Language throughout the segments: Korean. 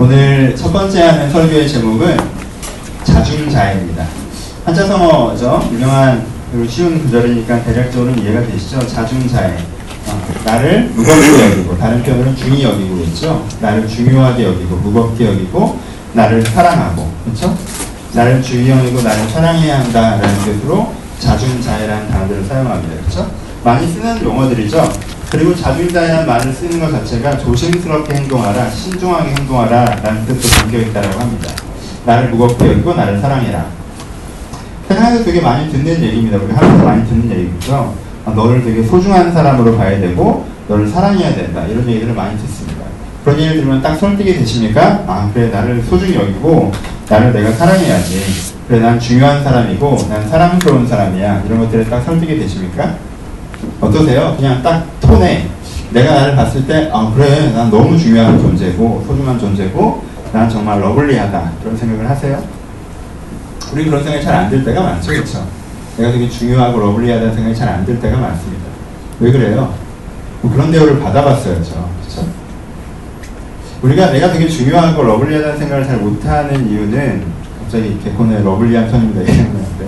오늘 첫 번째 하는 설교의 제목은 자중자애입니다. 한자 성어죠. 유명한 그리고 쉬운 구절이니까 대략적으로 이해가 되시죠? 자중자애. 어, 나를 무겁게 여기고 다른 표현으로 중히 여기고 있죠. 나를 중요하게 여기고 무겁게 여기고 나를 사랑하고 그렇죠? 나를 중히 여기고 나를 사랑해야 한다라는 뜻으로 자중자애라는 단어들을 사용합니다. 그렇죠? 많이 쓰는 용어들이죠. 그리고 자중자애라는 말을 쓰는 것 자체가 조심스럽게 행동하라, 신중하게 행동하라 라는 뜻도 담겨 있다고 합니다. 나를 무겁게 여기고 나를 사랑해라. 세상에서 되게 많이 듣는 얘기입니다. 우리 하루에서 많이 듣는 얘기죠. 아, 너를 되게 소중한 사람으로 봐야 되고 너를 사랑해야 된다. 이런 얘기들을 많이 듣습니다. 그런 얘기를 들으면 딱 설득이 되십니까? 아 그래 나를 소중히 여기고 나를 내가 사랑해야지. 그래 난 중요한 사람이고 난 사랑스러운 사람이야. 이런 것들에 딱 설득이 되십니까? 어떠세요? 그냥 딱 톤에 내가 나를 봤을 때, 아, 그래, 난 너무 중요한 존재고, 소중한 존재고, 난 정말 lovely하다. 그런 생각을 하세요? 우리 그런 생각이 잘 안 들 때가 많죠. 그렇죠? 내가 되게 중요하고 lovely하다는 생각이 잘 안 들 때가 많습니다. 왜 그래요? 뭐 그런 대우를 받아봤어야죠. 그렇죠? 우리가 내가 되게 중요하고 lovely하다는 생각을 잘 못하는 이유는 갑자기 개콘의 lovely한 편입니다. 얘기하는데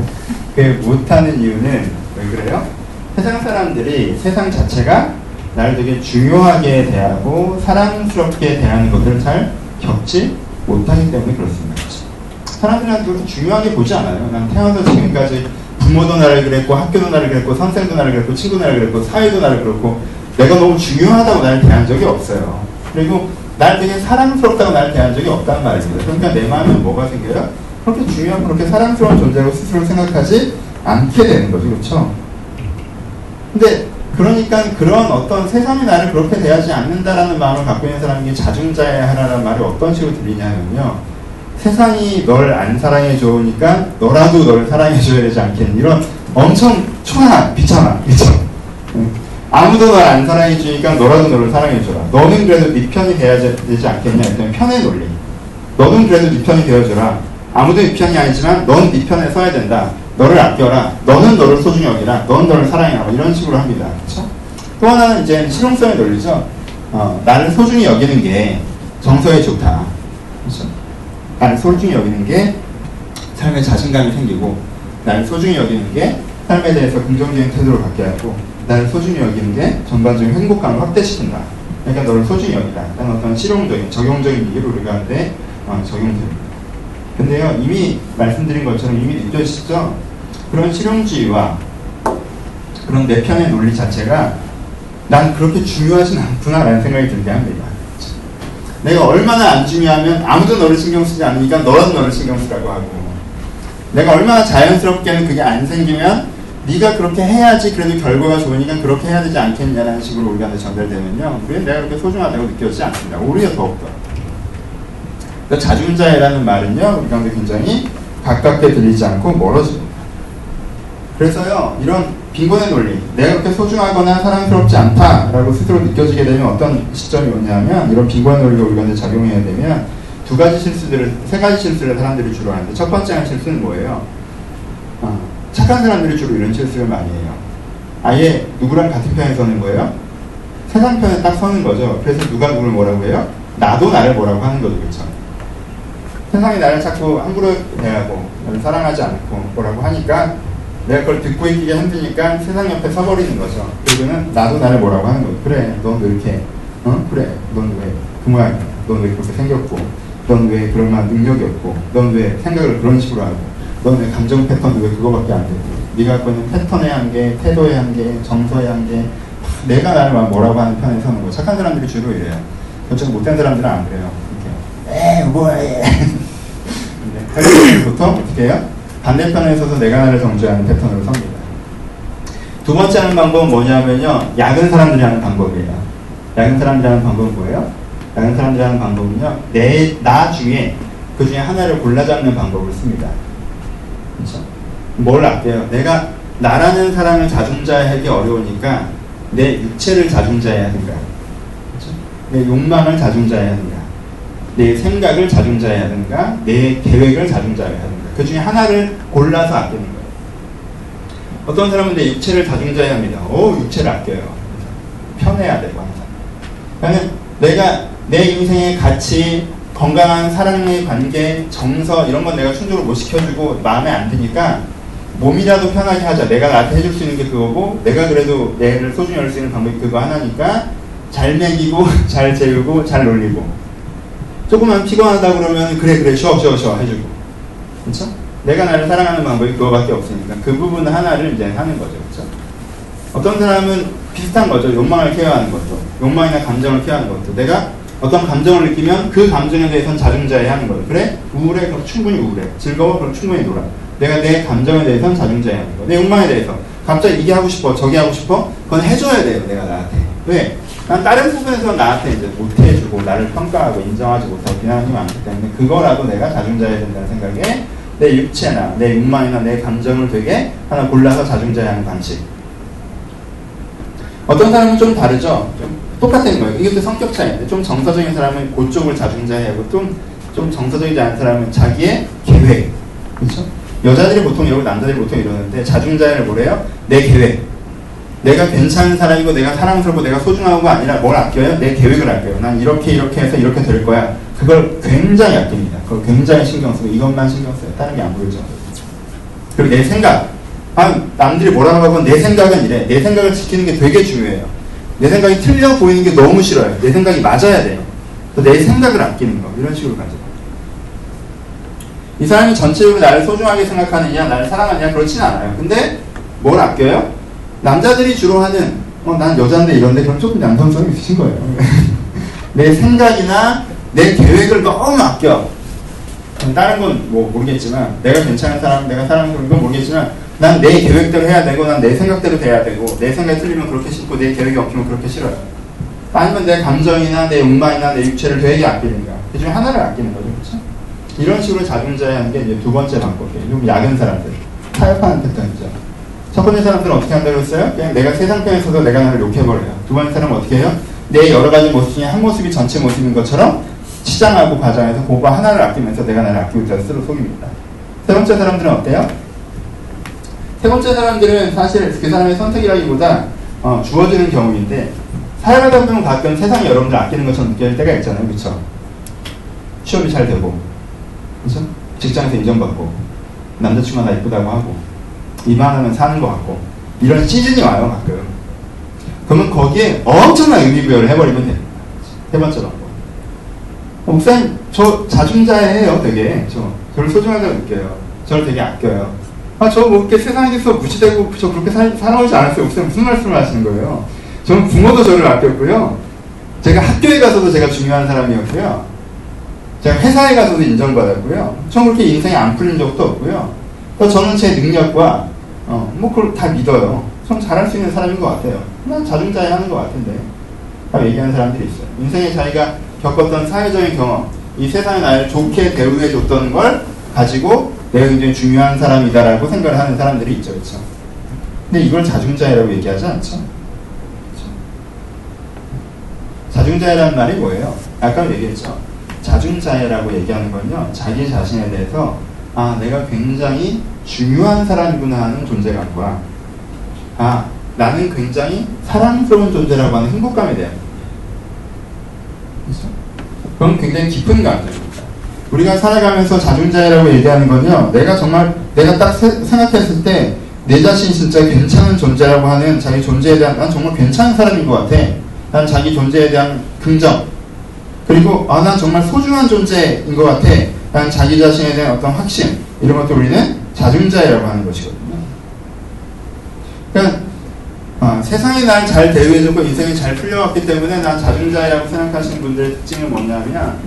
그게 못하는 이유는 왜 그래요? 세상 사람들이 세상 자체가 나를 되게 중요하게 대하고 사랑스럽게 대하는 것들을 잘 겪지 못하기 때문에 그렇습니다. 사람들은 그렇게 중요하게 보지 않아요. 난 태어나서 지금까지 부모도 나를 그랬고 학교도 나를 그랬고 선생도 나를 그랬고 친구 나를 그랬고 사회도 나를 그랬고 내가 너무 중요하다고 나를 대한 적이 없어요. 그리고 날 되게 사랑스럽다고 나를 대한 적이 없단 말입니다. 그러니까 내 마음은 뭐가 생겨요? 그렇게 중요하고 그렇게 사랑스러운 존재로 스스로 생각하지 않게 되는 거죠. 그렇죠? 근데 그러니까 그런 어떤 세상이 나를 그렇게 대하지 않는다라는 마음을 갖고 있는 사람에게 자중자애하라는 말이 어떤 식으로 들리냐면요. 세상이 널 안 사랑해 줘니까 너라도 널 사랑해 줘야 되지 않겠니? 이런 엄청 초라한 비참한 그죠? 아무도 널 안 사랑해 주니까 너라도 너를 사랑해 줘라. 너는 그래도 네 편이 돼야 되지 않겠냐? 일단 편의 논리. 너는 그래도 네 편이 되어줘라. 아무도 네 편이 아니지만 넌 네 편에 서야 된다. 너를 아껴라. 너는 너를 소중히 여기라. 너는 너를 사랑해라. 뭐 이런 식으로 합니다. 그렇죠? 또 하나는 이제 실용성의 논리죠. 어, 나를 소중히 여기는 게 정서에 좋다. 그렇죠? 나를 소중히 여기는 게 삶에 자신감이 생기고 나를 소중히 여기는 게 삶에 대해서 긍정적인 태도를 갖게 하고 나를 소중히 여기는 게 전반적인 행복감을 확대시킨다. 그러니까 너를 소중히 여기다. 라는 어떤 실용적인, 적용적인 이유로 우리가 한데 어, 적용됩니다. 근데요, 이미 말씀드린 것처럼 이미 느껴지시죠? 그런 실용주의와 그런 내 편의 논리 자체가 난 그렇게 중요하진 않구나라는 생각이 들게 합니다. 내가 얼마나 안 중요하면 아무도 너를 신경 쓰지 않으니까 너라도 너를 신경 쓰라고 하고 내가 얼마나 자연스럽게는 그게 안 생기면 네가 그렇게 해야지 그래도 결과가 좋으니까 그렇게 해야 되지 않겠냐라는 식으로 우리한테 전달되면요 우리는 내가 그렇게 소중하다고 느껴지지 않습니다. 오히려 더욱더 그러니까 자중자애라는 말은요 우리 가운데 굉장히 가깝게 들리지 않고 멀어집니다. 그래서요 이런 빈곤의 논리 내가 그렇게 소중하거나 사랑스럽지 않다라고 스스로 느껴지게 되면 어떤 시점이 오냐면 이런 빈곤의 논리가 우리 가운데 작용해야 되면 두 가지 실수들을 세 가지 실수를 사람들이 주로 하는데 첫 번째 하는 실수는 뭐예요? 어, 착한 사람들이 주로 이런 실수를 많이 해요. 아예 누구랑 같은 편에 서는 거예요? 세상 편에 딱 서는 거죠. 그래서 누가 누굴 뭐라고 해요? 나도 나를 뭐라고 하는 거죠. 그렇죠? 세상이 나를 자꾸 함부로 대하고 나를 사랑하지 않고 뭐라고 하니까 내가 그걸 듣고 있기가 힘드니까 세상 옆에 서버리는 거죠. 그리고는 나도 나를 뭐라고 하는 거예요. 그래, 넌 왜 이렇게, 어? 그래, 넌 왜 그 모양이야. 넌왜 그렇게 생겼고, 넌 왜 그럴 만한 능력이 없고, 넌 왜 생각을 그런 식으로 하고, 넌 왜 감정 패턴이 왜 그거밖에 안 되고, 네가 갖고 있는 패턴의 한계, 태도의 한계, 정서의 한계, 내가 나를 뭐라고 하는 편에 서는 거. 착한 사람들이 주로 이래요. 결정 못된 사람들은 안 그래요. 이렇게, 에이, 뭐해. 보통 어떻게 해요? 반대편에 서서 내가 나를 정죄하는 패턴으로 섭니다. 두 번째 하는 방법은 뭐냐면요. 약은 사람들이 하는 방법이에요. 약은 사람들이 하는 방법은 뭐예요? 약은 사람들이 하는 방법은요. 내, 나 중에 그 중에 하나를 골라 잡는 방법을 씁니다. 그렇죠? 뭘 아껴요? 내가 나라는 사람을 자중자애하기 어려우니까 내 육체를 자중자애해야 하는가? 그렇죠? 내 욕망을 자중자애해야 하는가? 내 생각을 자중자애해야 하는가? 내 계획을 자중자애해야 하는가? 그 중에 하나를 골라서 아끼는 거예요. 어떤 사람은 내 육체를 자중자애야 합니다. 오, 육체를 아껴요. 편해야 되고, 항상. 그러니까 내가 내 인생의 가치, 건강한 사랑의 관계, 정서 이런 건 내가 충족을 못 시켜주고 마음에 안 드니까 몸이라도 편하게 하자. 내가 나한테 해줄 수 있는 게 그거고 내가 그래도 애를 소중히 할 수 있는 방법이 그거 하나니까 잘 먹이고 잘 재우고 잘 놀리고 조금만 피곤하다 그러면 그래 그래 쉬어 쉬어 쉬어 해주고. 그렇죠? 내가 나를 사랑하는 방법이 그거밖에 없으니까 그 부분 하나를 이제 하는 거죠. 그렇죠? 어떤 사람은 비슷한 거죠. 욕망을 케어하는 것도 욕망이나 감정을 케어하는 것도. 내가 어떤 감정을 느끼면 그 감정에 대해서는 자중자애하는 거예요. 그래? 우울해? 그럼 충분히 우울해. 즐거워? 그럼 충분히 놀아. 내가 내 감정에 대해서는 자중자애하는 거. 내 욕망에 대해서. 갑자기 이게 하고 싶어, 저게 하고 싶어, 그건 해줘야 돼요, 내가 나한테. 왜? 난 다른 부분에서 나한테 이제 못해주고 나를 평가하고 인정하지 못하고 게 많기 때문에 그거라도 내가 자중자애해야 된다는 생각에 내 육체나 내 욕망이나 내 감정을 되게 하나 골라서 자중자애하는 방식. 어떤 사람은 좀 다르죠. 좀 똑같은 거예요. 이것도 성격 차이인데 좀 정서적인 사람은 그쪽을 자중자애하고 좀, 좀 정서적이지 않은 사람은 자기의 계획. 그렇죠? 여자들이 보통 이러고 남자들이 보통 이러는데 자중자애를 뭐래요? 내 계획. 내가 괜찮은 사람이고 내가 사랑스럽고 내가 소중하고가 아니라 뭘 아껴요? 내 계획을 아껴요. 난 이렇게 이렇게 해서 이렇게 될 거야. 그걸 굉장히 아낍니다. 그걸 굉장히 신경 쓰고 이것만 신경 써요. 다른 게 안 보이죠. 그리고 내 생각. 아, 남들이 뭐라고 하건 내 생각은 이래. 내 생각을 지키는 게 되게 중요해요. 내 생각이 틀려 보이는 게 너무 싫어요. 내 생각이 맞아야 돼요. 내 생각을 아끼는 거. 이런 식으로 가죠. 이 사람이 전체적으로 나를 소중하게 생각하느냐, 나를 사랑하느냐, 그렇진 않아요. 근데 뭘 아껴요? 남자들이 주로 하는, 어, 난 여자인데 이런데 그럼 조금 남성성이 있으신 거예요. 내 생각이나 내 계획을 너무 아껴. 다른 건 뭐 모르겠지만, 내가 괜찮은 사람, 내가 사랑하는 건 모르겠지만, 난 내 계획대로 해야 되고, 난 내 생각대로 돼야 되고, 내 생각이 틀리면 그렇게 싫고, 내 계획이 없으면 그렇게 싫어요. 아니면 내 감정이나 내 욕망이나 내 육체를 되게 아끼는 거야. 그 중에 하나를 아끼는 거죠. 그렇죠? 이런 식으로 자중자애하는 게 이제 두 번째 방법이에요. 좀 야근 사람들. 타협하는 패턴이죠. 첫 번째 사람들은 어떻게 한다고 했어요? 그냥 내가 세상 편에서도 내가 나를 욕해버려요. 두 번째 사람은 어떻게 해요? 내 여러 가지 모습 중에 한 모습이 전체 모습인 것처럼 치장하고 과장해서 그거 하나를 아끼면서 내가 나를 아끼고 있다 스스로 속입니다. 세 번째 사람들은 어때요? 세 번째 사람들은 사실 그 사람의 선택이라기보다 어, 주어지는 경우인데 살아가다 보면 가끔 세상이 여러분들 아끼는 것처럼 느껴질 때가 있잖아요. 그렇죠? 취업이 잘 되고 그죠? 직장에서 인정받고 남자친구가 나 이쁘다고 하고 이만하면 사는 것 같고 이런 시즌이 와요 가끔. 그러면 거기에 엄청난 의미부여를 해버리면 됩니다 세 번째 방법 어, 목사님 저 자중자애해요 되게. 저 저를 소중하다고 느껴요. 저를 되게 아껴요. 아저 뭐 이렇게 세상에서 무시되고 저 그렇게 살, 살아오지 않았어요. 목사님 무슨 말씀을 하시는 거예요? 저는 부모도 저를 아꼈고요. 제가 학교에 가서도 제가 중요한 사람이었고요. 제가 회사에 가서도 인정받았고요. 전 그렇게 인생이 안 풀린 적도 없고요. 또 저는 제 능력과 어, 뭐 그걸 다 믿어요. 전 잘할 수 있는 사람인 것 같아요. 난 자중자애 하는 것 같은데 다 얘기하는 사람들이 있어요. 인생에 자기가 겪었던 사회적인 경험, 이 세상에 나를 좋게 대우해 줬던 걸 가지고 내가 굉장히 중요한 사람이다라고 생각을 하는 사람들이 있죠, 그렇죠? 근데 이걸 자중자애라고 얘기하지 않죠. 그렇죠? 자중자애라는 말이 뭐예요? 아까 얘기했죠. 자중자애라고 얘기하는 건요, 자기 자신에 대해서, 아, 내가 굉장히 중요한 사람이구나 하는 존재감과, 아, 나는 굉장히 사랑스러운 존재라고 하는 행복감에 대한. 그렇죠? 그건 굉장히 깊은 감정입니다. 우리가 살아가면서 자중자애라고 얘기하는 건요, 내가 정말, 내가 딱 세, 생각했을 때, 내 자신이 진짜 괜찮은 존재라고 하는 자기 존재에 대한, 난 정말 괜찮은 사람인 것 같아. 난 자기 존재에 대한 긍정, 그리고 아, 난 정말 소중한 존재인 것 같아. 난 자기 자신에 대한 어떤 확신 이런 것도 우리는 자중자애라고 하는 것이거든요. 그러니까 아, 세상이 날 잘 대우해주고 인생이 잘 풀려왔기 때문에 난 자중자애라고 생각하시는 분들의 특징은 뭐냐면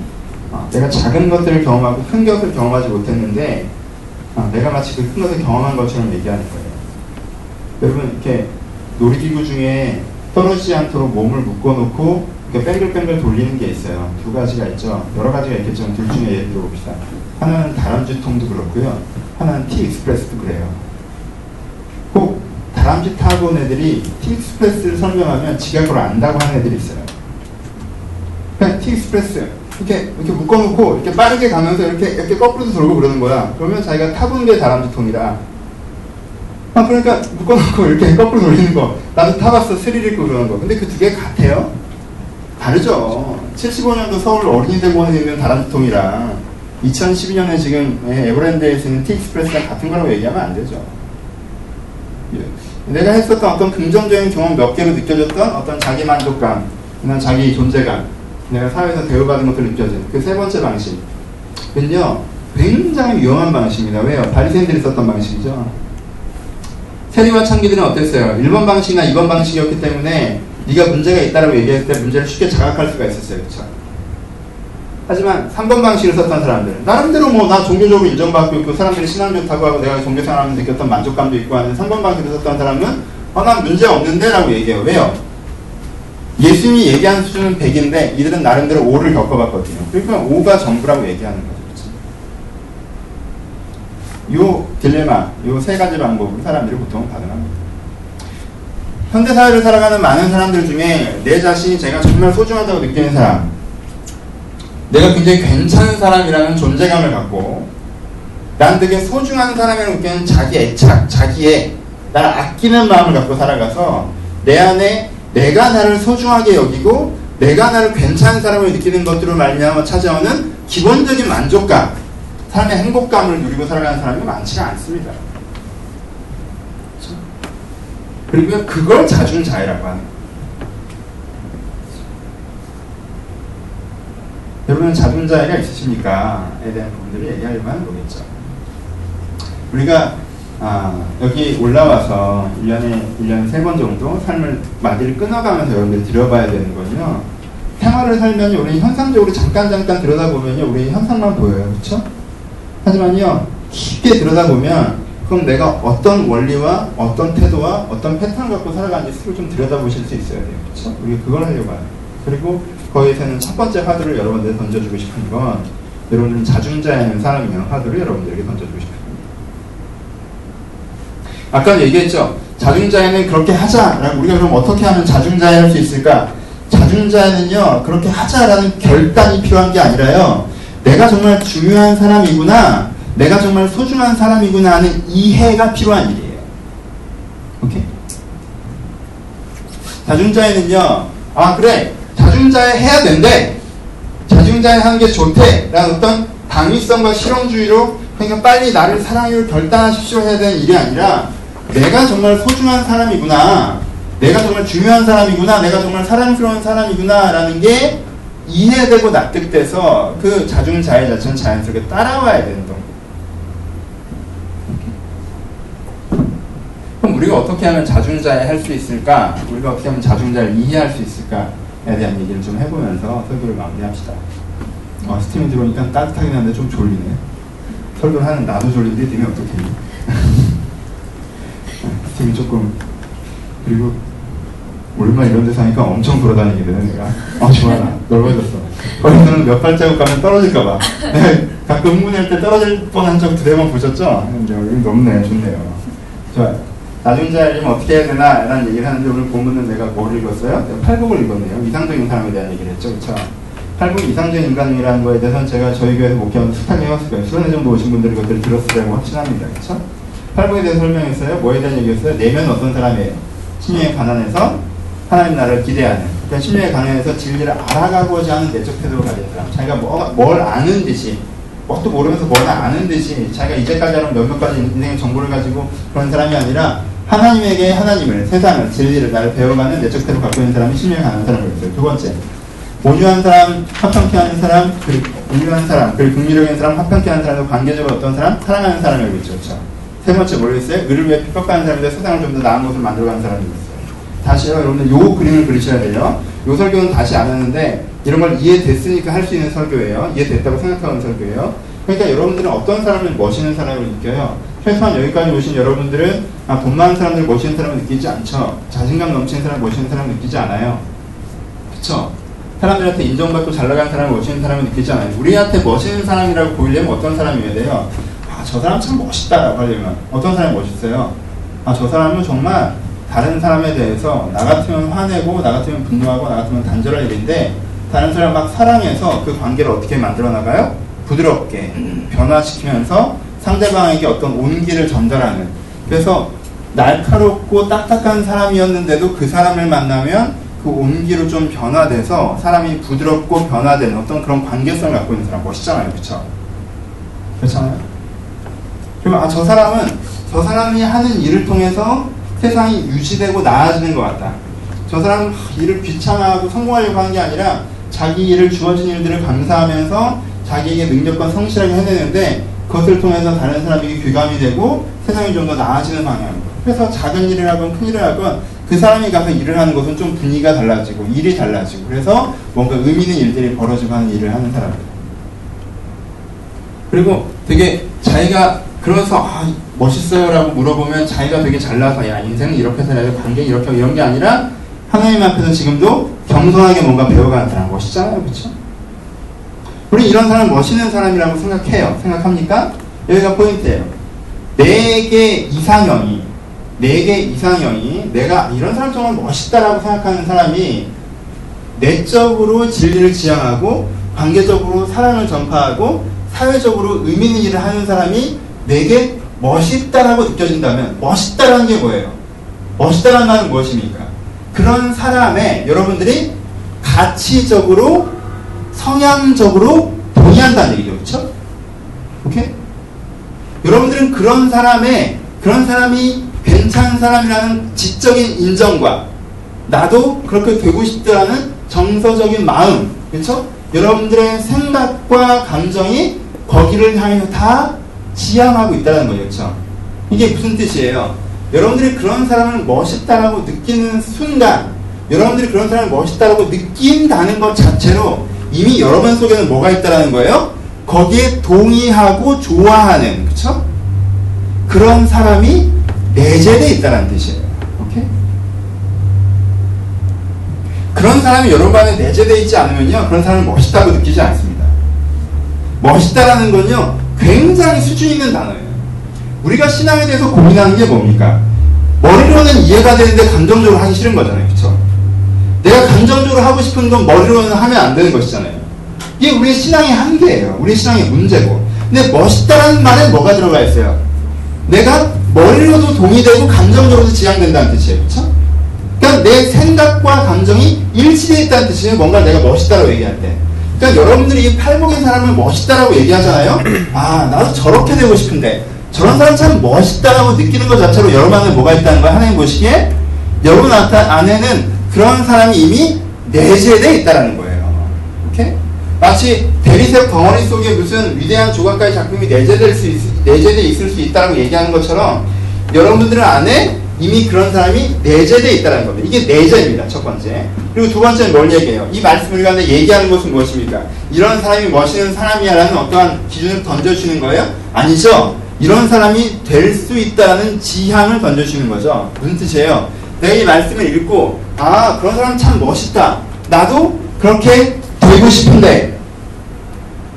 아, 내가 작은 것들을 경험하고 큰 것을 경험하지 못했는데 아, 내가 마치 그 큰 것을 경험한 것처럼 얘기하는 거예요. 여러분 이렇게 놀이기구 중에 떨어지지 않도록 몸을 묶어놓고 뺑글뺑글 돌리는 게 있어요. 두 가지가 있죠. 여러 가지가 있겠지만 둘 중에 예를 들어봅시다. 하나는 다람쥐통도 그렇고요. 하나는 T Express도 그래요. 꼭 다람쥐 타고 온 애들이 T Express를 설명하면 지가 그걸 안다고 하는 애들이 있어요. 그냥 T Express 이렇게 이렇게 묶어놓고 이렇게 빠르게 가면서 이렇게 이렇게 거꾸로 돌고 그러는 거야. 그러면 자기가 타본 게 다람쥐통이다. 아 그러니까 묶어놓고 이렇게 거꾸로 돌리는 거 나도 타봤어 스릴 있고 그러는 거. 근데 그 두 개 같아요? 다르죠. 75년도 서울 어린이대공원에 있는 다람쥐통이랑 2012년에 지금 에버랜드에서 있는 티익스프레스랑 같은 거라고 얘기하면 안 되죠. 예. 내가 했었던 어떤 긍정적인 경험 몇 개로 느껴졌던 어떤 자기 만족감, 그냥 자기 존재감, 내가 사회에서 대우받은 것들 느껴진 그 세 번째 방식. 근요, 굉장히 위험한 방식입니다. 왜요? 바리새인들이 썼던 방식이죠. 세리와 창기들은 어땠어요? 1번 방식이나 2번 방식이었기 때문에 네가 문제가 있다라고 얘기했을 때 문제를 쉽게 자각할 수가 있었어요. 그렇죠? 하지만 3번 방식을 썼던 사람들 나름대로 뭐 나 종교적으로 인정받고 있고 사람들이 신앙 좋다고 하고 내가 종교생활하면서 느꼈던 만족감도 있고 하는 3번 방식을 썼던 사람은 어, 난 문제 없는데 라고 얘기해요. 왜요? 예수님이 얘기하는 수준은 100인데 이들은 나름대로 5를 겪어봤거든요. 그러니까 5가 전부라고 얘기하는 거죠. 요 딜레마, 요 세 가지 방법으로 사람들이 보통 반응합니다. 현대 사회를 살아가는 많은 사람들 중에 내 자신이 제가 정말 소중하다고 느끼는 사람, 내가 굉장히 괜찮은 사람이라는 존재감을 갖고 난 되게 소중한 사람이라고 느끼는 자기 애착, 자기의 나를 아끼는 마음을 갖고 살아가서 내 안에 내가 나를 소중하게 여기고 내가 나를 괜찮은 사람을 느끼는 것들을 말미암아 찾아오는 기본적인 만족감, 삶의 행복감을 누리고 살아가는 사람이 많지가 않습니다. 그리고 그걸 자중자애라고 하는 거예요. 여러분은 자존자애가 있으십니까?에 대한 부분들을 얘기하려고 거겠죠. 우리가 아, 여기 올라와서 1년에 1년 3번 정도 삶을 마디를 끊어가면서 여러분들이 들여봐야 되는 거죠. 생활을 살면 우리 현상적으로 잠깐 잠깐 들여다보면 우리 현상만 보여요. 그렇죠? 하지만요. 깊게 들여다보면 그럼 내가 어떤 원리와 어떤 태도와 어떤 패턴 갖고 살아가는지 스스로 좀 들여다보실 수 있어야 돼요. 그렇죠? 우리 그걸 하려고 하는 그리고 거기에서는 첫 번째 화두를 여러분들 던져주고 싶은 건 여러분들은 자중자애는 사람이면 화두를 여러분들에게 던져주고 싶습니다. 아까 얘기했죠. 자중자애는 그렇게 하자라고 우리가 그럼 어떻게 하면 자중자애 할수 있을까? 자중자애는요 그렇게 하자라는 결단이 필요한 게 아니라요 내가 정말 중요한 사람이구나 내가 정말 소중한 사람이구나 하는 이해가 필요한 일이에요. 오케이? 자중자애는요 아 그래 자중자애 해야 된대. 자중자애 하는 게 좋대. 라는 어떤 당위성과 실용주의로 그러니까 빨리 나를 사랑을 결단하십시오 해야 되는 일이 아니라 내가 정말 소중한 사람이구나. 내가 정말 중요한 사람이구나. 내가 정말 사랑스러운 사람이구나. 라는 게 이해되고 납득돼서 그 자중자애 자체는 자연스럽게 따라와야 되는 거. 그럼 우리가 어떻게 하면 자중자애 할 수 있을까? 우리가 어떻게 하면 자중자애를 이해할 수 있을까? 에 대한 얘기를 좀 해보면서 설교를 마무리합시다. 어, 스팀이 들어오니까 따뜻하긴 한데 좀 졸리네. 설교를 하는 나도 졸린데 님이 어떻게 스팀이 조금 그리고 오랜만에 이런 데서 하니까 엄청 돌아다니게 되네 내가 아 좋아 나 넓어졌어 거기서는 몇 발자국 가면 떨어질까봐 가끔 흥분할 때 떨어질 뻔한 적 두세 번 보셨죠? 근데 여기 높네 좋네요 좋아요 나중 자리면 어떻게 해야 되나? 라는 얘기를 하는데 오늘 본문은 내가 뭘 읽었어요? 팔복을 읽었네요. 이상적인 사람에 대한 얘기를 했죠. 그쵸? 팔복 이상적인 인간이라는 거에 대해서는 제가 저희 교회에서 목회하면 수탁 해왔을 거예요. 수련회 정도 오신 분들이 그것들을 들었을 거라고 확신합니다. 그쵸? 팔복에 대해서 설명했어요. 뭐에 대한 얘기였어요? 내면 어떤 사람이에요? 심령에 가난해서 하나님 나라를 기대하는. 그러니까 심령에 가난해서 진리를 알아가고자 하는 내적 태도를 가진 사람. 자기가 뭐, 뭘 아는 듯이 뭣도 모르면서 뭘 아는 듯이 자기가 이제까지 하는 몇몇 가지 인생의 정보를 가지고 그런 사람이 아니라 하나님에게 하나님을, 세상을, 진리를 나를 배워가는 내적 태도 갖고 있는 사람이 신명이 가는 사람이었어요. 두 번째, 온유한 사람, 합평케 하는 사람, 그리고 온유한 사람, 그리고 긍휼적인 사람, 합평케 하는 사람도 관계적으로 어떤 사람? 사랑하는 사람이라고 있죠. 그렇죠? 세 번째 모르겠어요? 의를 위해 핍박하는 사람인데 세상을 좀 더 나은 곳을 만들어가는 사람이었어요. 다시요, 여러분들 요 그림을 그리셔야 돼요. 요 설교는 다시 안 하는데 이런 걸 이해됐으니까 할 수 있는 설교예요. 이해됐다고 생각하는 설교예요. 그러니까 여러분들은 어떤 사람을 멋있는 사람을 느껴요? 최소한 여기까지 오신 여러분들은 아, 돈 많은 사람들 멋있는 사람을 느끼지 않죠. 자신감 넘치는 사람 멋있는 사람을 느끼지 않아요. 그쵸? 사람들한테 인정받고 잘 나가는 사람을 멋있는 사람을 느끼지 않아요. 우리한테 멋있는 사람이라고 보이려면 어떤 사람이어야 돼요? 아, 저 사람 참 멋있다라고 하려면 어떤 사람이 멋있어요? 아, 저 사람은 정말 다른 사람에 대해서 나 같으면 화내고 나 같으면 분노하고 나 같으면 단절할 일인데 다른 사람 막 사랑해서 그 관계를 어떻게 만들어 나가요? 부드럽게 변화시키면서 상대방에게 어떤 온기를 전달하는 그래서 날카롭고 딱딱한 사람이었는데도 그 사람을 만나면 그 온기로 좀 변화돼서 사람이 부드럽고 변화되는 어떤 그런 관계성을 갖고 있는 사람 멋있잖아요, 그렇죠? 그렇잖아요. 그러면 아, 저 사람은 저 사람이 하는 일을 통해서 세상이 유지되고 나아지는 것 같다. 저 사람은 일을 귀찮아하고 성공하려고 하는 게 아니라 자기 일을 주어진 일들을 감사하면서 자기에게 능력과 성실하게 해내는데 그것을 통해서 다른 사람에게 귀감이 되고 세상이 좀 더 나아지는 방향으로. 그래서 작은 일을 하건 큰 일을 하건 그 사람이 가서 일을 하는 것은 좀 분위기가 달라지고 일이 달라지고 그래서 뭔가 의미 있는 일들이 벌어지고 하는 일을 하는 사람들. 그리고 되게 자기가 그래서 아, 멋있어요라고 물어보면 자기가 되게 잘나서 야 인생은 이렇게 살아야 돼 관계 이렇게 이런 게 아니라 하나님 앞에서 지금도 겸손하게 뭔가 배워가는 사람 멋있잖아요 그렇죠? 우리 이런 사람 멋있는 사람이라고 생각해요 생각합니까? 여기가 포인트예요 네개 이상형이 네개 이상형이 내가 이런 사람 정말 멋있다라고 생각하는 사람이 내적으로 진리를 지향하고 관계적으로 사랑을 전파하고 사회적으로 의미 있는 일을 하는 사람이 내게 멋있다라고 느껴진다면 멋있다라는 게 뭐예요? 멋있다라는 말은 무엇입니까? 그런 사람의 여러분들이 가치적으로 성향적으로 동의한다는 얘기죠. 그렇죠? 오케이? 여러분들은 그런 사람의 그런 사람이 괜찮은 사람이라는 지적인 인정과 나도 그렇게 되고 싶다라는 정서적인 마음, 그렇죠? 여러분들의 생각과 감정이 거기를 향해서 다 지향하고 있다는 거죠. 그렇죠? 이게 무슨 뜻이에요? 여러분들이 그런 사람을 멋있다라고 느끼는 순간, 여러분들이 그런 사람을 멋있다라고 느낀다는 것 자체로 이미 여러분 속에는 뭐가 있다라는 거예요? 거기에 동의하고 좋아하는, 그쵸? 그런 사람이 내재되어 있다는 뜻이에요. 오케이? 그런 사람이 여러분 안에 내재되어 있지 않으면요, 그런 사람을 멋있다고 느끼지 않습니다. 멋있다라는 건요, 굉장히 수준 있는 단어예요. 우리가 신앙에 대해서 고민하는 게 뭡니까? 머리로는 이해가 되는데 감정적으로 하기 싫은 거잖아요. 내가 감정적으로 하고 싶은 건 머리로는 하면 안 되는 것이잖아요. 이게 우리의 신앙의 한계예요. 우리의 신앙의 문제고. 근데 멋있다라는 말에 뭐가 들어가 있어요? 내가 머리로도 동의되고 감정적으로도 지향된다는 뜻이에요. 그쵸? 그러니까 내 생각과 감정이 일치되어 있다는 뜻이에요. 뭔가 내가 멋있다라고 얘기할 때. 그러니까 여러분들이 팔복인 사람을 멋있다라고 얘기하잖아요. 아, 나도 저렇게 되고 싶은데 저런 사람 참 멋있다라고 느끼는 것 자체로 여러분 안에 뭐가 있다는 거야? 하나님 보시기에 여러분 안에는 그런 사람이 이미 내재되어 있다는 거예요. 오케이? 마치 대리석 덩어리 속에 무슨 위대한 조각가의 작품이 내재될 수 있, 내재되어 있을 수 있다고 얘기하는 것처럼 여러분들 안에 이미 그런 사람이 내재되어 있다는 겁니다. 이게 내재입니다. 첫 번째. 그리고 두 번째는 뭘 얘기해요? 이 말씀을 가운데 얘기하는 것은 무엇입니까? 이런 사람이 멋있는 사람이야라는 어떠한 기준을 던져주는 거예요? 아니죠. 이런 사람이 될 수 있다는 지향을 던져주는 거죠. 무슨 뜻이에요? 내가 이 말씀을 읽고 아 그런 사람 참 멋있다. 나도 그렇게 되고 싶은데.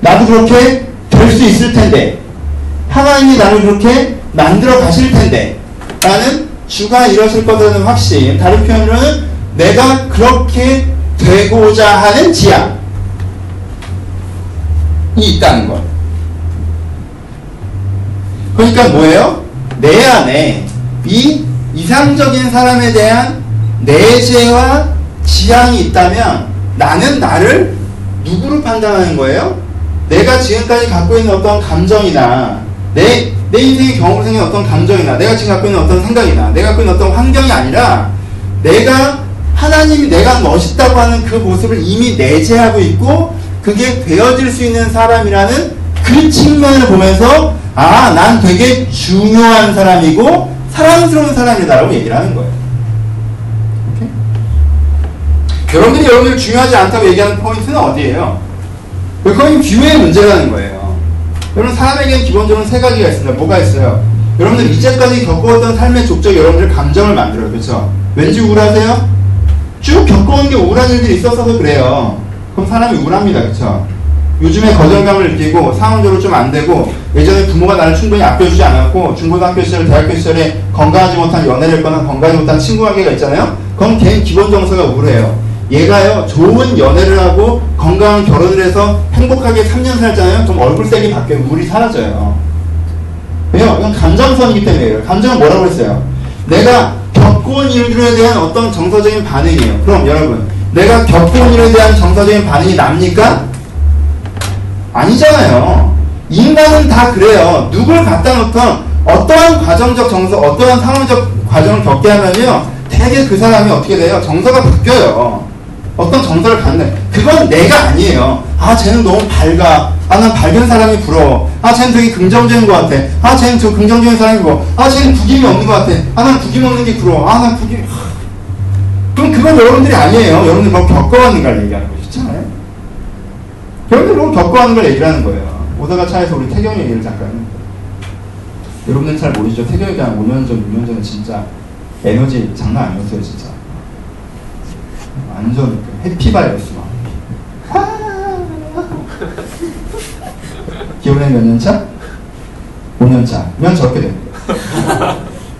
나도 그렇게 될 수 있을 텐데. 하나님이 나를 그렇게 만들어 가실 텐데. 나는 주가 이러실 것이라는 확신 다른 표현으로는 내가 그렇게 되고자 하는 지향이 있다는 것 그러니까 뭐예요? 내 안에 이 이상적인 사람에 대한 내재와 지향이 있다면 나는 나를 누구로 판단하는 거예요? 내가 지금까지 갖고 있는 어떤 감정이나 내, 내 인생의 경험으로 생긴 어떤 감정이나 내가 지금 갖고 있는 어떤 생각이나 내가 갖고 있는 어떤 환경이 아니라 내가 하나님이 내가 멋있다고 하는 그 모습을 이미 내재하고 있고 그게 되어질 수 있는 사람이라는 그 측면을 보면서 아, 난 되게 중요한 사람이고 사랑스러운 사람이다라고 얘기를 하는 거예요. 오케이? 여러분들이 여러분들 중요하지 않다고 얘기하는 포인트는 어디예요? 그건 뷰의 문제라는 거예요. 여러분 사람에게는 기본적으로 세 가지가 있습니다. 뭐가 있어요? 여러분들 이제까지 겪어왔던 삶의 족적 여러분들 감정을 만들어요. 그렇죠? 왠지 우울하세요? 쭉 겪어온 게 우울한 일들이 있어서도 그래요. 그럼 사람이 우울합니다. 그렇죠? 요즘에 거절감을 느끼고 상황적으로 좀 안 되고 예전에 부모가 나를 충분히 아껴주지 않았고 중고등학교 시절, 대학교 시절에 건강하지 못한 연애를 했거나 건강하지 못한 친구 관계가 있잖아요. 그럼 걔는 기본 정서가 우울해요. 얘가요 좋은 연애를 하고 건강한 결혼을 해서 행복하게 3년 살잖아요. 좀 얼굴색이 바뀌어 우울이 사라져요. 왜요? 이건 감정선이기 때문에 요. 감정은 뭐라고 했어요? 내가 겪어온 일들에 대한 어떤 정서적인 반응이에요. 그럼 여러분, 내가 겪어온 일에 대한 정서적인 반응이 납니까? 아니잖아요. 인간은 다 그래요. 누굴 갖다 놓던 어떠한 과정적 정서, 어떠한 상황적 과정을 겪게 하면요. 대개 그 사람이 어떻게 돼요? 정서가 바뀌어요. 어떤 정서를 갖는 그건 내가 아니에요. 아 쟤는 너무 밝아. 아 난 밝은 사람이 부러워. 아 쟤는 되게 긍정적인 것 같아. 아 쟤는 저 긍정적인 사람이 부러워. 아 쟤는 구김이 없는 것 같아. 아 난 구김 없는 게 부러워. 아 난 구김. 그럼 그건 여러분들이 아니에요. 여러분들 뭐 겪어왔는 걸 얘기하는 것이잖아요. 여러분들 뭐 겪어왔는 걸 얘기하는 거예요. 오다가 차에서 우리 태경 얘기를 잠깐. 여러분들 잘 모르죠. 태경이가 한 5년 전, 6년 전에 진짜 에너지 장난 아니었어요, 진짜. 완전 그 해피바이러스 막. 기혼에 몇년 차? 5년 차. 면 저렇게 됩니다.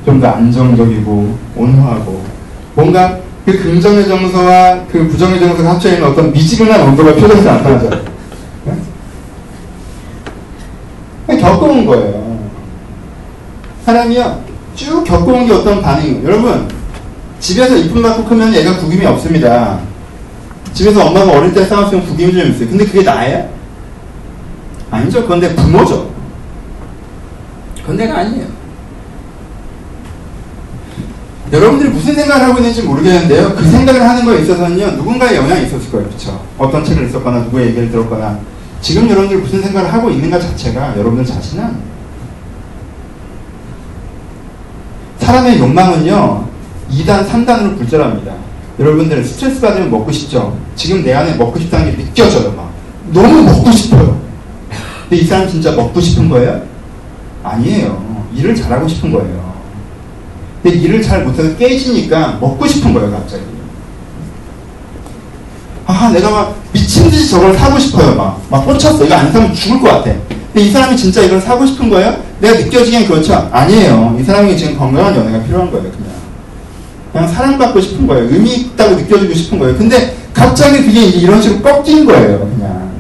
좀 더 안정적이고 온화하고 뭔가 그 긍정의 정서와 그 부정의 정서가 합쳐 있는 어떤 미지근한 온도가 표정에서 나타나죠. 네? 겪어온 거예요. 사람이요 쭉 겪어온 게 어떤 반응이에요. 여러분 집에서 이쁨 받고 크면 얘가 구김이 없습니다. 집에서 엄마가 어릴 때 싸웠으면 구김이 좀 있어요. 근데 그게 나예요? 아니죠. 그건 내 부모죠. 그건 내가 아니에요. 여러분들이 무슨 생각을 하고 있는지 모르겠는데요. 그 생각을 하는 거에 있어서는요, 누군가의 영향이 있었을 거예요. 그쵸? 어떤 책을 읽었거나, 누구의 얘기를 들었거나, 지금 여러분들이 무슨 생각을 하고 있는가 자체가 여러분들 자신은 사람의 욕망은요, 2단, 3단으로 불절합니다. 여러분들 스트레스 받으면 먹고 싶죠? 지금 내 안에 먹고 싶다는 게 느껴져요, 막. 너무 먹고 싶어요. 근데 이 사람 진짜 먹고 싶은 거예요? 아니에요. 일을 잘하고 싶은 거예요. 근데 일을 잘 못해서 깨지니까 먹고 싶은 거예요, 갑자기. 아, 내가 막 미친 듯이 저걸 사고 싶어요, 막. 막 꽂혔어. 이거 안 사면 죽을 것 같아. 근데 이 사람이 진짜 이걸 사고 싶은 거예요? 내가 느껴지기엔 그렇죠? 아니에요. 이 사람이 지금 건강한 연애가 필요한 거예요, 그냥. 그냥 사랑받고 싶은 거예요. 의미 있다고 느껴지고 싶은 거예요. 근데 갑자기 그게 이런 식으로 꺾인 거예요, 그냥.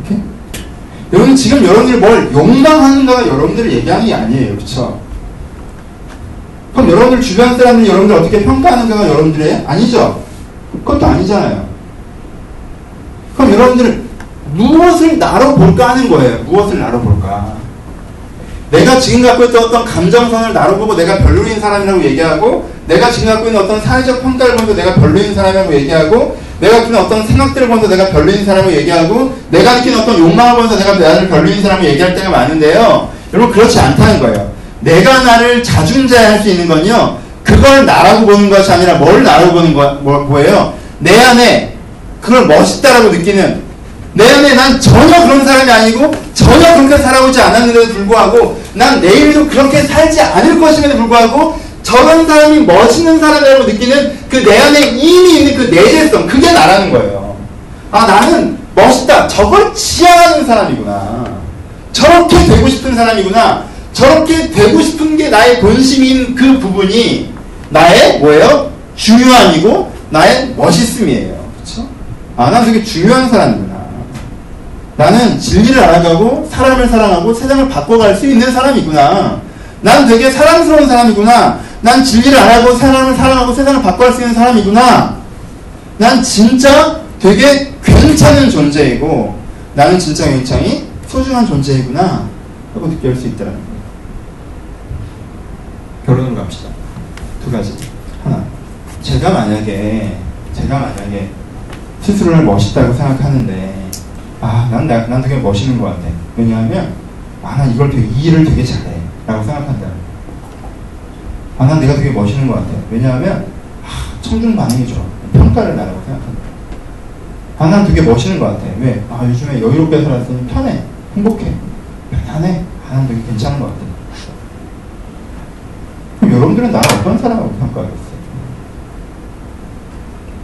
이렇게? 여러분, 지금 여러분들이 뭘 욕망하는가가 여러분들을 얘기하는 게 아니에요. 그쵸? 그럼 여러분들 주변 사람들이 여러분들 어떻게 평가하는가가 여러분들의 아니죠? 그것도 아니잖아요. 그럼 여러분들 무엇을 나로 볼까 하는 거예요. 무엇을 나로 볼까. 내가 지금 갖고 있던 어떤 감정선을 나로 보고 내가 별로인 사람이라고 얘기하고 내가 지금 갖고 있는 어떤 사회적 평가를 보면서 내가 별로인 사람이라고 얘기하고 내가 있는 어떤 생각들을 보면서 내가 별로인 사람이라고 얘기하고 내가 느끼는 어떤 욕망을 보면서 내가 나를 별로인 사람이라고 얘기할 때가 많은데요. 여러분 그렇지 않다는 거예요. 내가 나를 자중자애할 수 있는 건요. 그걸 나라고 보는 것이 아니라 뭘 나라고 보는 거, 뭐, 뭐예요? 내 안에 그걸 멋있다라고 느끼는 내 안에 난 전혀 그런 사람이 아니고 전혀 그렇게 살아오지 않았는데도 불구하고 난 내일도 그렇게 살지 않을 것임에도 불구하고 저런 사람이 멋있는 사람이라고 느끼는 그 내 안에 이미 있는 그 내재성 그게 나라는 거예요. 아 나는 멋있다. 저걸 지향하는 사람이구나. 저렇게 되고 싶은 사람이구나. 저렇게 되고 싶은 게 나의 본심인 그 부분이 나의 뭐예요? 중요함이고 나의 멋있음이에요. 그렇죠? 아, 난 되게 중요한 사람이구나. 나는 진리를 알아가고 사람을 사랑하고 세상을 바꿔갈 수 있는 사람이구나. 난 되게 사랑스러운 사람이구나. 난 진리를 알아가고 사람을 사랑하고 세상을 바꿔갈 수 있는 사람이구나. 난 진짜 되게 괜찮은 존재이고 나는 진짜 굉장히 소중한 존재이구나 하고 느낄 수 있다는 거예요. 결론으로 갑시다. 두 가지. 하나. 제가 만약에 제가 만약에 스스로를 멋있다고 생각하는데 아, 난, 나, 난 되게 멋있는 것 같아. 왜냐하면, 아, 난 이걸 되게, 이 일을 되게 잘해. 라고 생각한다. 아, 난 내가 되게 멋있는 것 같아. 왜냐하면, 아, 청중 반응이 좋아. 평가를 나라고 생각한다. 아, 난 되게 멋있는 것 같아. 왜? 아, 요즘에 여유롭게 살았으니 편해. 행복해. 편안해. 아, 난 되게 괜찮은 것 같아. 그럼 여러분들은 나를 어떤 사람으로 평가하겠어요?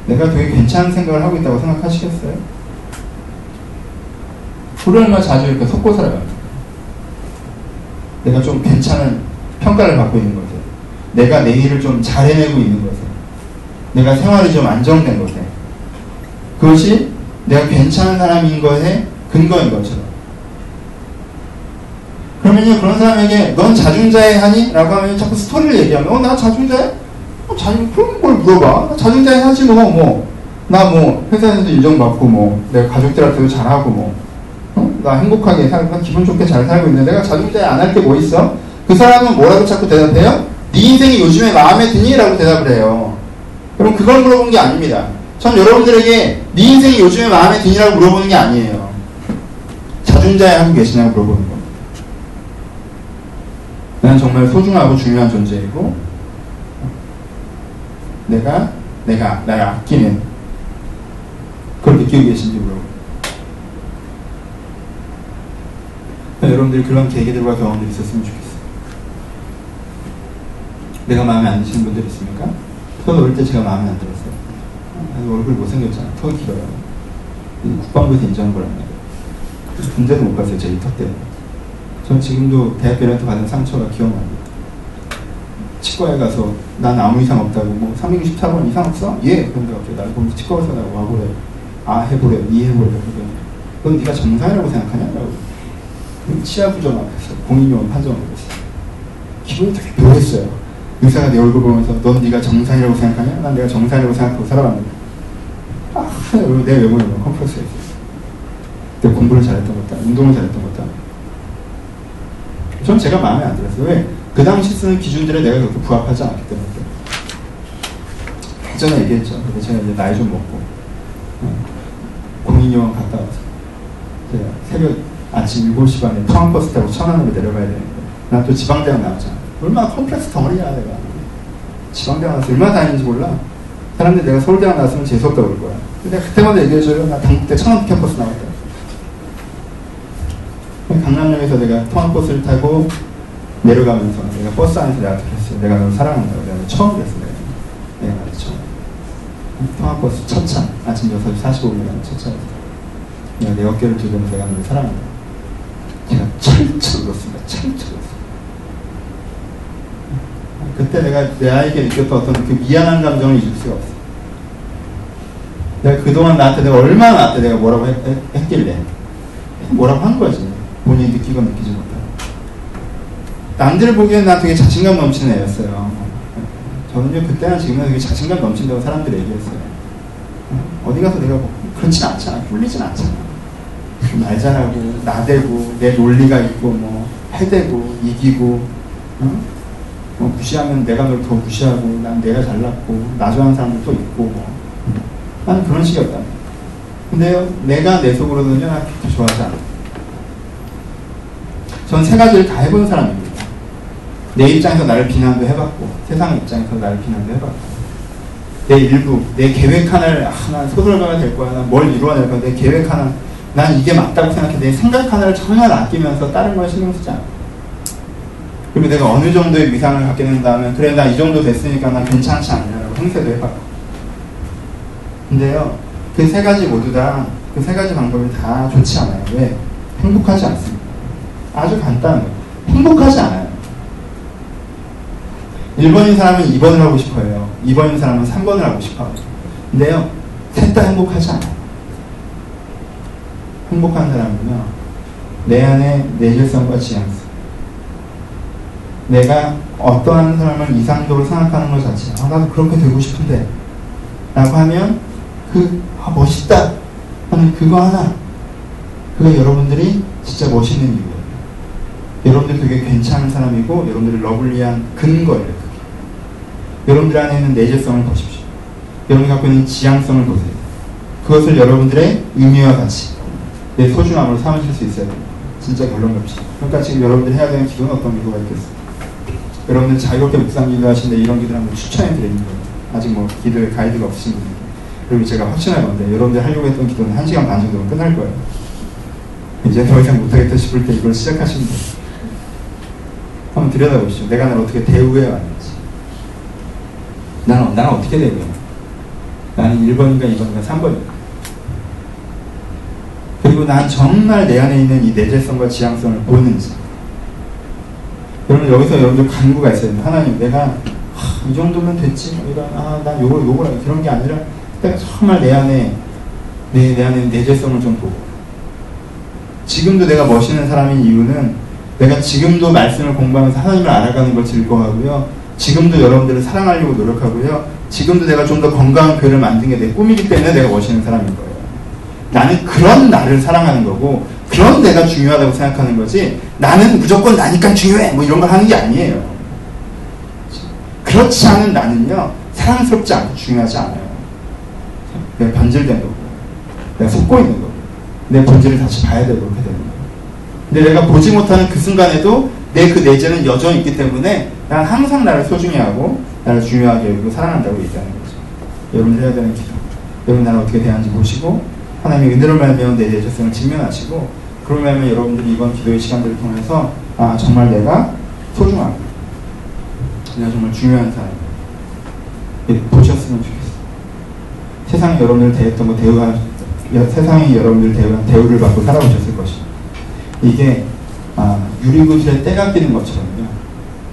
내가 되게 괜찮은 생각을 하고 있다고 생각하시겠어요? 얼마 자주 이렇게 속고 살아갑니다. 내가 좀 괜찮은 평가를 받고 있는 것에, 내가 내 일을 좀 잘 해내고 있는 것에, 내가 생활이 좀 안정된 것에, 그것이 내가 괜찮은 사람인 것에 근거인 것처럼. 그러면요 그런 사람에게 넌 자중자애 하니? 라고 하면 자꾸 스토리를 얘기하면 어 나 자중자애? 어, 자중 그럼 뭘 물어봐 나 자중자애 하지 뭐뭐나 뭐 회사에서 인정받고 뭐 내가 가족들한테도 잘하고 뭐 어? 나 행복하게 살고 기분 좋게 잘 살고 있는데 내가 자중자애 안할 게 뭐 있어? 그 사람은 뭐라고 자꾸 대답해요? 네 인생이 요즘에 마음에 드니? 라고 대답을 해요 그럼 그걸 물어본 게 아닙니다 전 여러분들에게 네 인생이 요즘에 마음에 드니라고 물어보는 게 아니에요 자중자애 하고 계시냐고 물어보는 겁니다 나는 정말 소중하고 중요한 존재이고 내가 내가 나를 아끼는 그걸 느끼고 계신지 물어보고 여러분들이 그런 계기들과 경험들이 있었으면 좋겠어요 내가 마음에 안 드시는 분들 있습니까? 저도 어릴 때 제가 마음에 안 들었어요 얼굴 못생겼잖아 턱 길어요 국방부에서 인정한 거랍니다 군대도 못 갔어요 제 이 턱 때문에 전 지금도 대학교 렌트 받은 상처가 기억납니다. 치과에 가서 난 아무 이상 없다고 뭐 364번 이상 없어? 예. 그런데 갑자기 나를 보면서 치과 의사라고 와보래. 아 해보래. 이 해보래. 넌 네가 정상이라고 생각하냐? 라고. 치아 부정 앞에서 판정을 했어요. 기분이 되게 묘했어요. 의사가 내 얼굴 보면서 넌 네가 정상이라고 생각하냐? 난 내가 정상이라고 생각하고 살아왔는데 아, 내 외모에 있어요. 내가 공부를 잘했던 것다. 운동을 잘했던 것다. 전 제가 마음에 안 들었어요. 왜? 그 당시 쓰는 기준들에 내가 그렇게 부합하지 않기 때문에. 전에 얘기했죠. 근데 제가 이제 나이 좀 먹고, 어, 공익요원 갔다 와서, 제가 새벽 아침 7시 반에 통학버스 타고 천안으로 내려가야 되는데, 난 또 지방대학 나왔잖아. 얼마나 컴플렉스 덩어리야, 내가. 지방대학 나와서 얼마나 다니는지 몰라. 사람들이 내가 서울대학 나왔으면 재수없다 그럴 거야. 근데 그때마다 얘기해줘요. 나 단국대 천안 캠퍼스 나왔다. 강남역에서 내가 통학버스를 타고 내려가면서 내가 버스 안에서 내가 그랬어요. 내가 널 사랑한다고 내가 처음 그랬어 내가. 내가 처음. 통학버스 첫 차. 아침 6시 45분에 가는 첫 차였어. 내가 내 어깨를 들면서 내가 널 사랑한다. 제가 울었습니다. 철철 울었어요. 그때 내가 내 아이에게 느꼈던 어떤 그 미안한 감정을 잊을 수가 없어. 내가 그동안 나한테 내가 얼마나 나한테 내가 뭐라고 했, 했, 길래 뭐라고 한 거지. 본인이 느끼고 느끼지 못하고. 남들 보기엔 나 되게 자신감 넘치는 애였어요. 저는요, 그때나 지금은 되게 자신감 넘친다고 사람들이 얘기했어요. 어디 가서 내가 뭐, 그렇진 않잖아. 꿀리진 않잖아. 말 잘하고, 나대고, 내 논리가 있고, 뭐, 해대고, 이기고, 어? 뭐 무시하면 내가 널 더 무시하고, 난 내가 잘났고, 나 좋아하는 사람도 또 있고, 뭐. 나는 그런 식이었다. 근데요, 내가 내 속으로는요, 나 그렇게 좋아하지 않아. 전 세 가지를 다 해본 사람입니다. 내 입장에서 나를 비난도 해봤고, 세상 입장에서 나를 비난도 해봤고, 내 일부, 내 계획 하나를, 아, 난 소설가가 될 거야, 난 뭘 이루어낼 거야, 내 계획 하나, 난 이게 맞다고 생각해. 내 생각 하나를 전혀 아끼면서 다른 걸 신경 쓰지 않아. 그리고 내가 어느 정도의 위상을 갖게 된다면, 그래, 나 이 정도 됐으니까 난 괜찮지 않냐라고 행세도 해봤고. 근데요, 그 세 가지 모두 다, 그 세 가지 방법이 다 좋지 않아요. 왜? 행복하지 않습니다. 아주 간단해요. 행복하지 않아요. 1번인 사람은 2번을 하고 싶어요. 2번인 사람은 3번을 하고 싶어요. 근데요, 셋 다 행복하지 않아요. 행복한 사람은요, 내 안에 내질성과 지향성. 내가 어떠한 사람을 이상적으로 생각하는 것 자체, 아, 나도 그렇게 되고 싶은데, 라고 하면, 그, 아, 멋있다. 하는 그거 하나. 그게 여러분들이 진짜 멋있는 이유예요. 여러분들 되게 괜찮은 사람이고 여러분들이 러블리한 근거예요. 그게. 여러분들 안에 있는 내재성을 보십시오. 여러분이 갖고 있는 지향성을 보세요. 그것을 여러분들의 의미와 가치, 내 소중함으로 삼으실 수 됩니다. 진짜 결론 납시다. 그러니까 지금 여러분들이 해야 되는 기도는 어떤 기도가 있겠어요? 여러분들 자유롭게 묵상 기도하시는데 이런 기도를 한번 추천해 드리는 거예요. 아직 뭐 기도에 가이드가 분들. 그리고 제가 확신할 건데 여러분들 하려고 했던 기도는 1시간 반 정도면 끝날 거예요. 이제 더 이상 못하겠다 싶을 때 이걸 시작하시면 돼요. 한번 들여다보시죠. 내가 날 어떻게 대우해 왔는지. 나는, 나는 어떻게 대우해? 나는 1번인가 2번인가 3번인가? 그리고 난 정말 내 안에 있는 이 내재성과 지향성을 보는지. 여러분, 여기서 여러분들 간구가 있어요. 하나님, 내가, 하, 이 정도면 됐지. 뭐 이런, 아, 난 요걸, 요걸, 그런 게 아니라, 내가 정말 내 안에, 내, 내 안에 내재성을 좀 보고. 지금도 내가 멋있는 사람인 이유는 내가 지금도 말씀을 공부하면서 하나님을 알아가는 걸 즐거워하고요. 지금도 여러분들을 사랑하려고 노력하고요. 지금도 내가 좀 더 건강한 교회를 만드는 게내 꿈이기 때문에 내가 멋있는 사람인 거예요. 나는 그런 나를 사랑하는 거고 그런 내가 중요하다고 생각하는 거지 나는 무조건 나니까 중요해 뭐 이런 걸 하는 게 아니에요. 그렇지 않은 나는요 사랑스럽지 않고 중요하지 않아요. 내가 변질된 거고 내가 속고 있는 거고 내 본질을 다시 봐야 되고 그렇게 되는 거예요. 근데 내가 보지 못하는 그 순간에도 내 그 내재는 여전히 있기 때문에 난 항상 나를 소중히 하고 나를 중요하게 여기고 사랑한다고 얘기하는 거죠. 여러분 해야 되는 기도. 여러분 나를 어떻게 대하는지 보시고 하나님의 은혜를 말미암아 내 내재성을 직면하시고 그러면 여러분들이 이번 기도의 시간들을 통해서 아 정말 내가 소중하고 내가 정말 중요한. 예, 보셨으면 좋겠어요. 세상이 여러분을 대했던 거 대우하 세상이 여러분들 대우한 대우를 받고 살아오셨을 것이다. 이게 아, 유리구슬에 때가 끼는 것처럼요.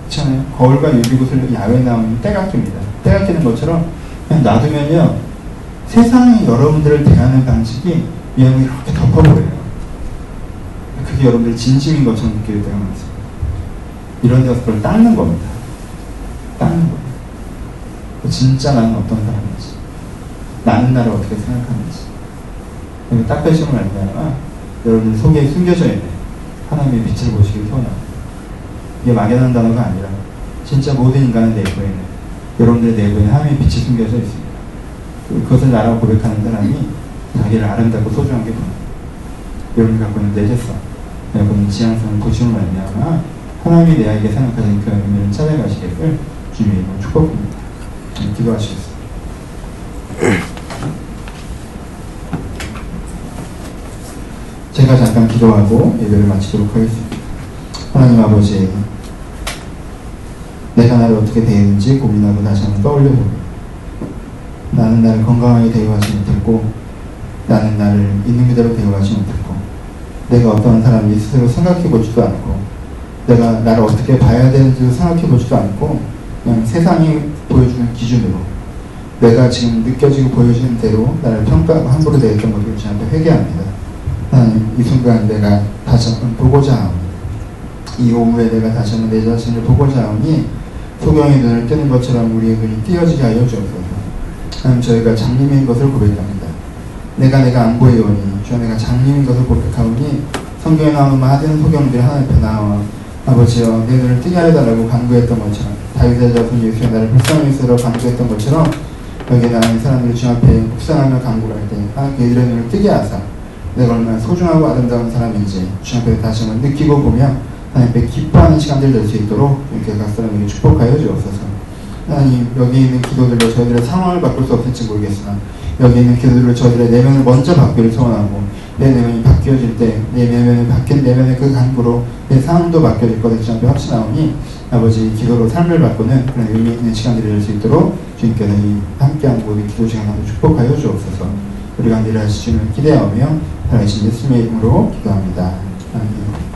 그렇잖아요. 거울과 유리구슬 야외에 나오면 때가 낍니다. 때가 끼는 것처럼 그냥 놔두면요. 세상이 여러분들을 대하는 방식이 그냥 이렇게 덮어버려요. 그게 여러분들 진심인 것처럼 느낄 때가 많습니다. 이런 데서 그걸 닦는 겁니다. 닦는 거예요. 진짜 나는 어떤 사람인지, 나는 나를 어떻게 생각하는지, 여기 닦으시면 말미암아 여러분들 속에 숨겨져 있는 하나님의 빛을 보시길 소원합니다. 이게 막연한 단어가 아니라 진짜 모든 인간의 내부에 있는 여러분들 내부에 하나님의 빛이 숨겨져 있습니다. 그것을 나라고 고백하는 사람이 자기를 아름답고 소중하게 보는 여러분이 갖고 있는 내재성, 여러분의 지향성을 보시는 말미암아 하나님이 내에게 생각하시는 그 의미를 찾아가시기를 주님의 이름으로 축복합니다. 네, 기도하시겠습니다. 제가 잠깐 기도하고 예배를 마치도록 하겠습니다. 하나님 아버지, 내가 나를 어떻게 대했는지 고민하고 다시 한번 떠올려봅니다. 나는 나를 건강하게 대우하지 못했고, 나는 나를 있는 그대로 대우하지 못했고, 내가 어떤 사람이 스스로 생각해 보지도 않고, 내가 나를 어떻게 봐야 되는지 생각해 보지도 않고, 그냥 세상이 보여주는 기준으로, 내가 지금 느껴지고 보여지는 대로 나를 평가하고 함부로 대했던 것을 주 앞에 회개합니다. 하나님, 이 순간 내가 다시 한번 보고자 하오니, 이 오후에 내가 다시 한번 내 자신을 보고자 하오니, 소경의 눈을 뜨는 것처럼 우리의 눈이 띄어지게 하여 주옵소서. 하나님, 저희가 장님인 것을 고백합니다. 내가 내가 안 보이오니, 주여 내가 장님인 것을 고백하오니, 성경에 나오는 많은 소경들이 하나님 앞에 나와, 아버지여, 내 눈을 뜨게 하여달라고 간구했던 것처럼, 다윗의 자손 예수의 나를 불쌍히 여기서 간구했던 것처럼, 여기 나는 사람들이 주 앞에 묵상하며 간구할 때, 하나님 그들의 눈을 뜨게 하사, 내가 얼마나 소중하고 아름다운 사람인지 주 앞에 다시 한번 느끼고 보며 하나님께 기뻐하는 시간들 될 수 있도록 이렇게 각 사람에게 축복하여 주옵소서. 하나님 여기 있는 기도들로 저희들의 상황을 바꿀 수 없을지 모르겠으나 여기 있는 기도들로 저희들의 내면을 먼저 바뀌를 소원하고 내 내면이 바뀌어질 때 내 내면이 바뀐 내면의 그 간구로 내 상황도 바뀌어질 것을 주 앞에 확신하오니 아버지 기도로 삶을 바꾸는 그런 의미 있는 시간들이 될 수 있도록 주님께서 이 함께하는 모든 기도 시간을 축복하여 주옵소서. 우리가 늘 하시는 기대하며 살아계신 예수님의 이름으로 기도합니다. 아멘.